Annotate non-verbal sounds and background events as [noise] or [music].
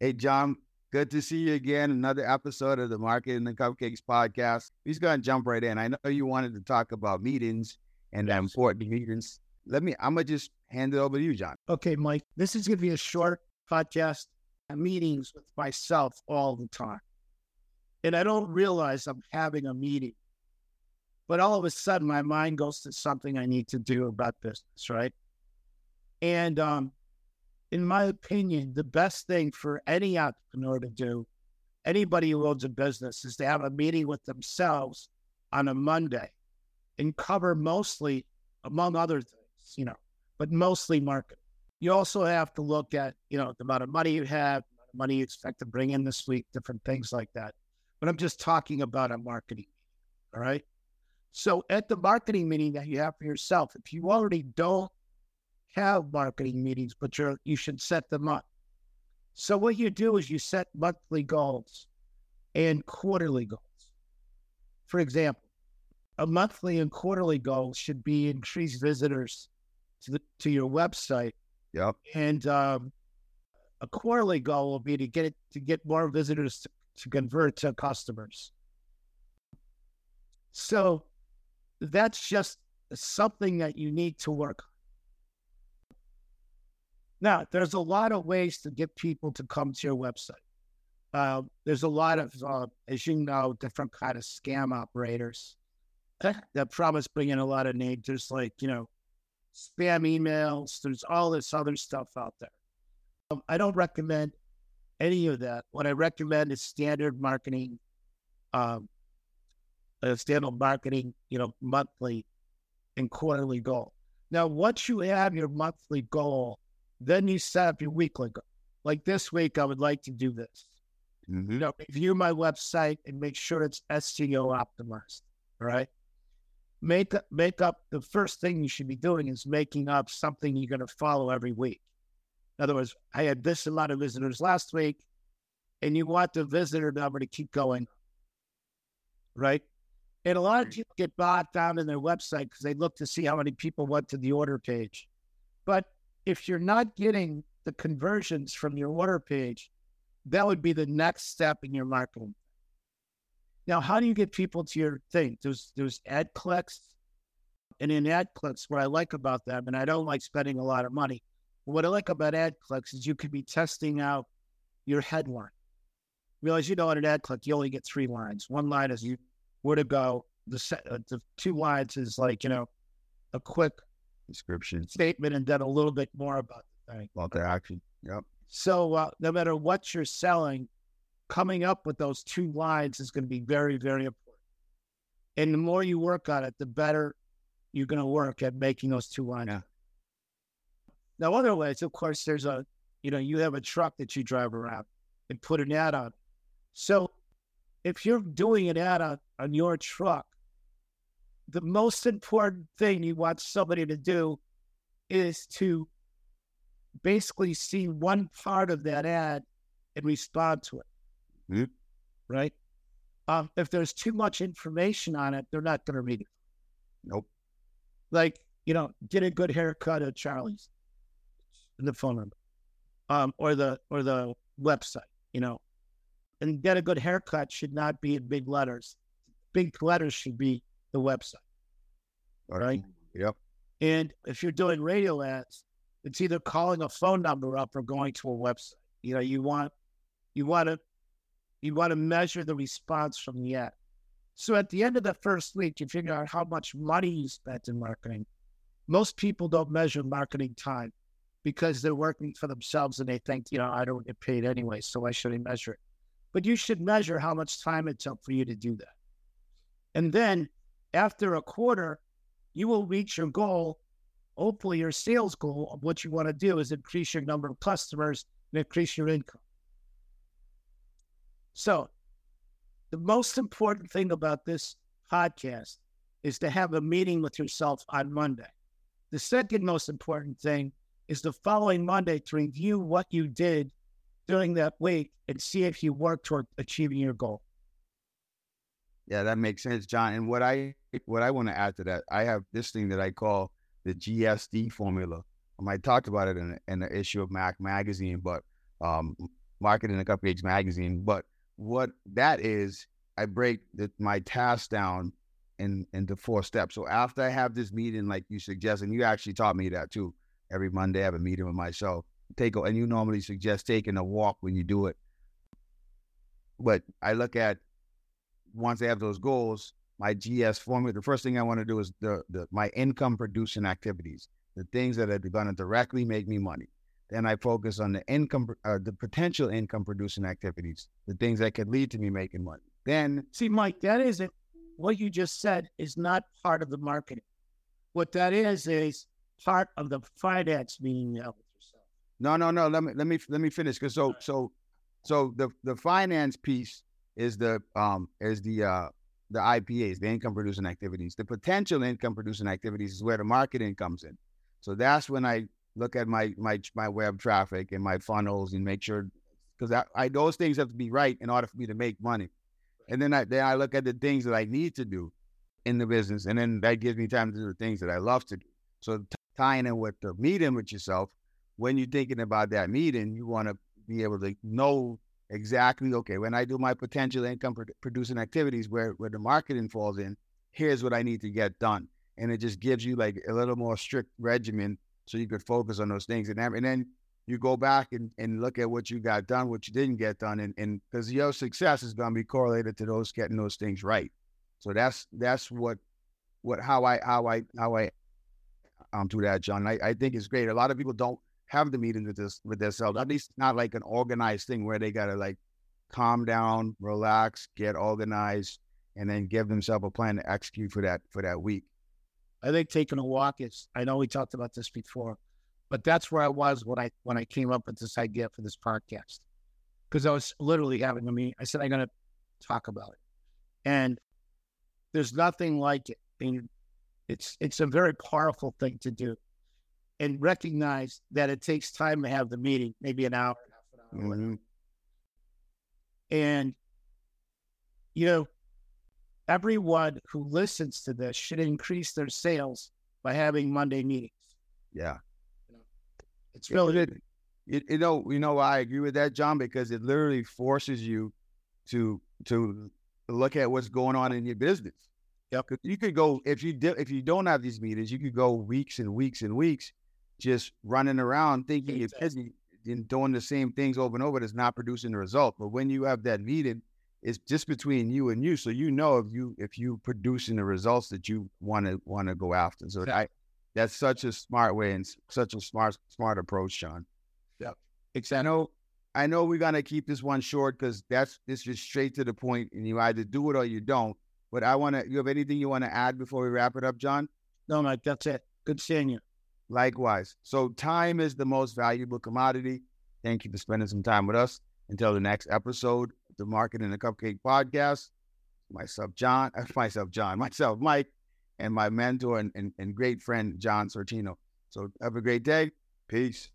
Hey, John, good to see you again. Another episode of the Market and the Cupcakes podcast. He's going to jump right in. I know you wanted to talk about meetings and yes. important meetings. Let me, I'm going to just hand it over to you, John. Okay, Myke. This is going to be a short podcast, meetings with myself all the time. And I don't realize I'm having a meeting. But all of a sudden, my mind goes to something I need to do about business, right? And um, in my opinion, the best thing for any entrepreneur to do, anybody who owns a business, is to have a meeting with themselves on a Monday and cover mostly, among other things, you know, but mostly marketing. You also have to look at, you know, the amount of money you have, money you expect to bring in this week, different things like that. But I'm just talking about a marketing meeting. All right. So at the marketing meeting that you have for yourself, if you already don't have marketing meetings, but you're, you should set them up. So what you do is you set monthly goals and quarterly goals. For example, a monthly and quarterly goal should be increase visitors to the, to your website. Yep. And um, a quarterly goal will be to get it to get more visitors to, to convert to customers. So that's just something that you need to work now, there's a lot of ways to get people to come to your website. Uh, there's a lot of, uh, as you know, different kind of scam operators that promise bringing a lot of names. There's like, you know, spam emails. There's all this other stuff out there. Um, I don't recommend any of that. What I recommend is standard marketing, um, standard marketing, you know, monthly and quarterly goal. Now, once you have your monthly goal, then you set up your weekly goal. Like this week, I would like to do this. Mm-hmm. You know, review my website and make sure it's SEO optimized. Right. Make up, make up the first thing you should be doing is making up something you're going to follow every week. In other words, I had this amount of visitors last week, and you want the visitor number to keep going. Right. And a lot of people get bogged down in their website because they look to see how many people went to the order page. But if you're not getting the conversions from your order page, that would be the next step in your marketing. Now, how do you get people to your thing? There's there's ad clicks, and in ad clicks, what I like about them, and I don't like spending a lot of money. What I like about ad clicks is you could be testing out your headline. Realize you know in an ad click you only get three lines. One line is you where to go. The set, uh, the two lines is like you know a quick description statement and then a little bit more about the thing. About the action. Yep. So uh, no matter what you're selling, coming up with those two lines is going to be very, very important. And the more you work on it, the better you're going to work at making those two lines. Yeah. Now, other ways, of course, there's a, you know, you have a truck that you drive around and put an ad on. So if you're doing an ad on, on your truck, the most important thing you want somebody to do is to basically see one part of that ad and respond to it. Mm-hmm. Right? Um, if there's too much information on it, they're not going to read it. Nope. Like, you know, get a good haircut at Charlie's and the phone number. Um, or the or the website, you know. And get a good haircut should not be in big letters. Big letters should be the website. All right. Yep. And if you're doing radio ads, it's either calling a phone number up or going to a website. You know, you want you want to you want to measure the response from the ad. So at the end of the first week, you figure out how much money you spent in marketing. Most people don't measure marketing time because they're working for themselves and they think, you know, I don't get paid anyway, so I shouldn't measure it? But you should measure how much time it took for you to do that. And then after a quarter, you will reach your goal. Hopefully, your sales goal of what you want to do is increase your number of customers and increase your income. So, the most important thing about this podcast is to have a meeting with yourself on Monday. The second most important thing is the following Monday to review what you did during that week and see if you worked toward achieving your goal. Yeah, that makes sense, John. And what I what I want to add to that, I have this thing that I call the GSD formula. Um, I talked about it in, in the issue of Mac magazine, but um, Marketing the Cupcakes magazine. But what that is, I break the, my task down in into four steps. So after I have this meeting, like you suggest, and you actually taught me that too. Every Monday, I have a meeting with myself. Take a, and you normally suggest taking a walk when you do it. But I look at once I have those goals, my GS formula. The first thing I want to do is the, the my income producing activities, the things that are going to directly make me money. Then I focus on the income, uh, the potential income producing activities, the things that could lead to me making money. Then see, Myke, that isn't what you just said is not part of the marketing. What that is is part of the finance meeting now with yourself. No, no, no. Let me let me let me finish. Because so so so the the finance piece is the um is the uh the IPAs, the income producing activities. The potential income producing activities is where the marketing comes in. So that's when I look at my my my web traffic and my funnels and make sure because I, I those things have to be right in order for me to make money. And then I then I look at the things that I need to do in the business, and then that gives me time to do the things that I love to do. So t- tying in with the meeting with yourself, when you're thinking about that meeting, you want to be able to know exactly okay when I do my potential income producing activities where where the marketing falls in. Here's what I need to get done, and it just gives you like a little more strict regimen so you could focus on those things, and and then you go back and, and look at what you got done, what you didn't get done, and because your success is going to be correlated to those getting those things right. So that's that's what what how I how I how I um do that, John. I, I think it's great. A lot of people don't have the meetings with this with themselves. At least not like an organized thing where they gotta like calm down, relax, get organized, and then give themselves a plan to execute for that for that week. I think taking a walk is. I know we talked about this before. But that's where I was when I when I came up with this idea for this podcast, because I was literally having a meeting. I said I'm to talk about it, and there's nothing like it. I mean, it's it's a very powerful thing to do, and recognize that it takes time to have the meeting, maybe an hour, half an hour, mm-hmm. and you know, everyone who listens to this should increase their sales by having Monday meetings. Yeah. It's really good. You, you know, you know, I agree with that, John, because it literally forces you to to look at what's going on in your business. Yep. You could go if you do, if you don't have these meetings, you could go weeks and weeks and weeks just running around thinking exactly. you're busy and doing the same things over and over that's not producing the result. But when you have that meeting, it's just between you and you, so you know if you if you producing the results that you want to want to go after. So exactly. I that's such a smart way and such a smart smart approach, John. Yeah, exactly. I know, I know we're gonna keep this one short because that's this is straight to the point, and you either do it or you don't. But I want to. You have anything you want to add before we wrap it up, John? No, Myke. That's it. Good seeing you. Likewise. So time is the most valuable commodity. Thank you for spending some time with us. Until the next episode of the and the Cupcake podcast. Myself, John. [laughs] Myself, John. Myself, Myke and my mentor and, and, and great friend, John Sortino. So have a great day. Peace.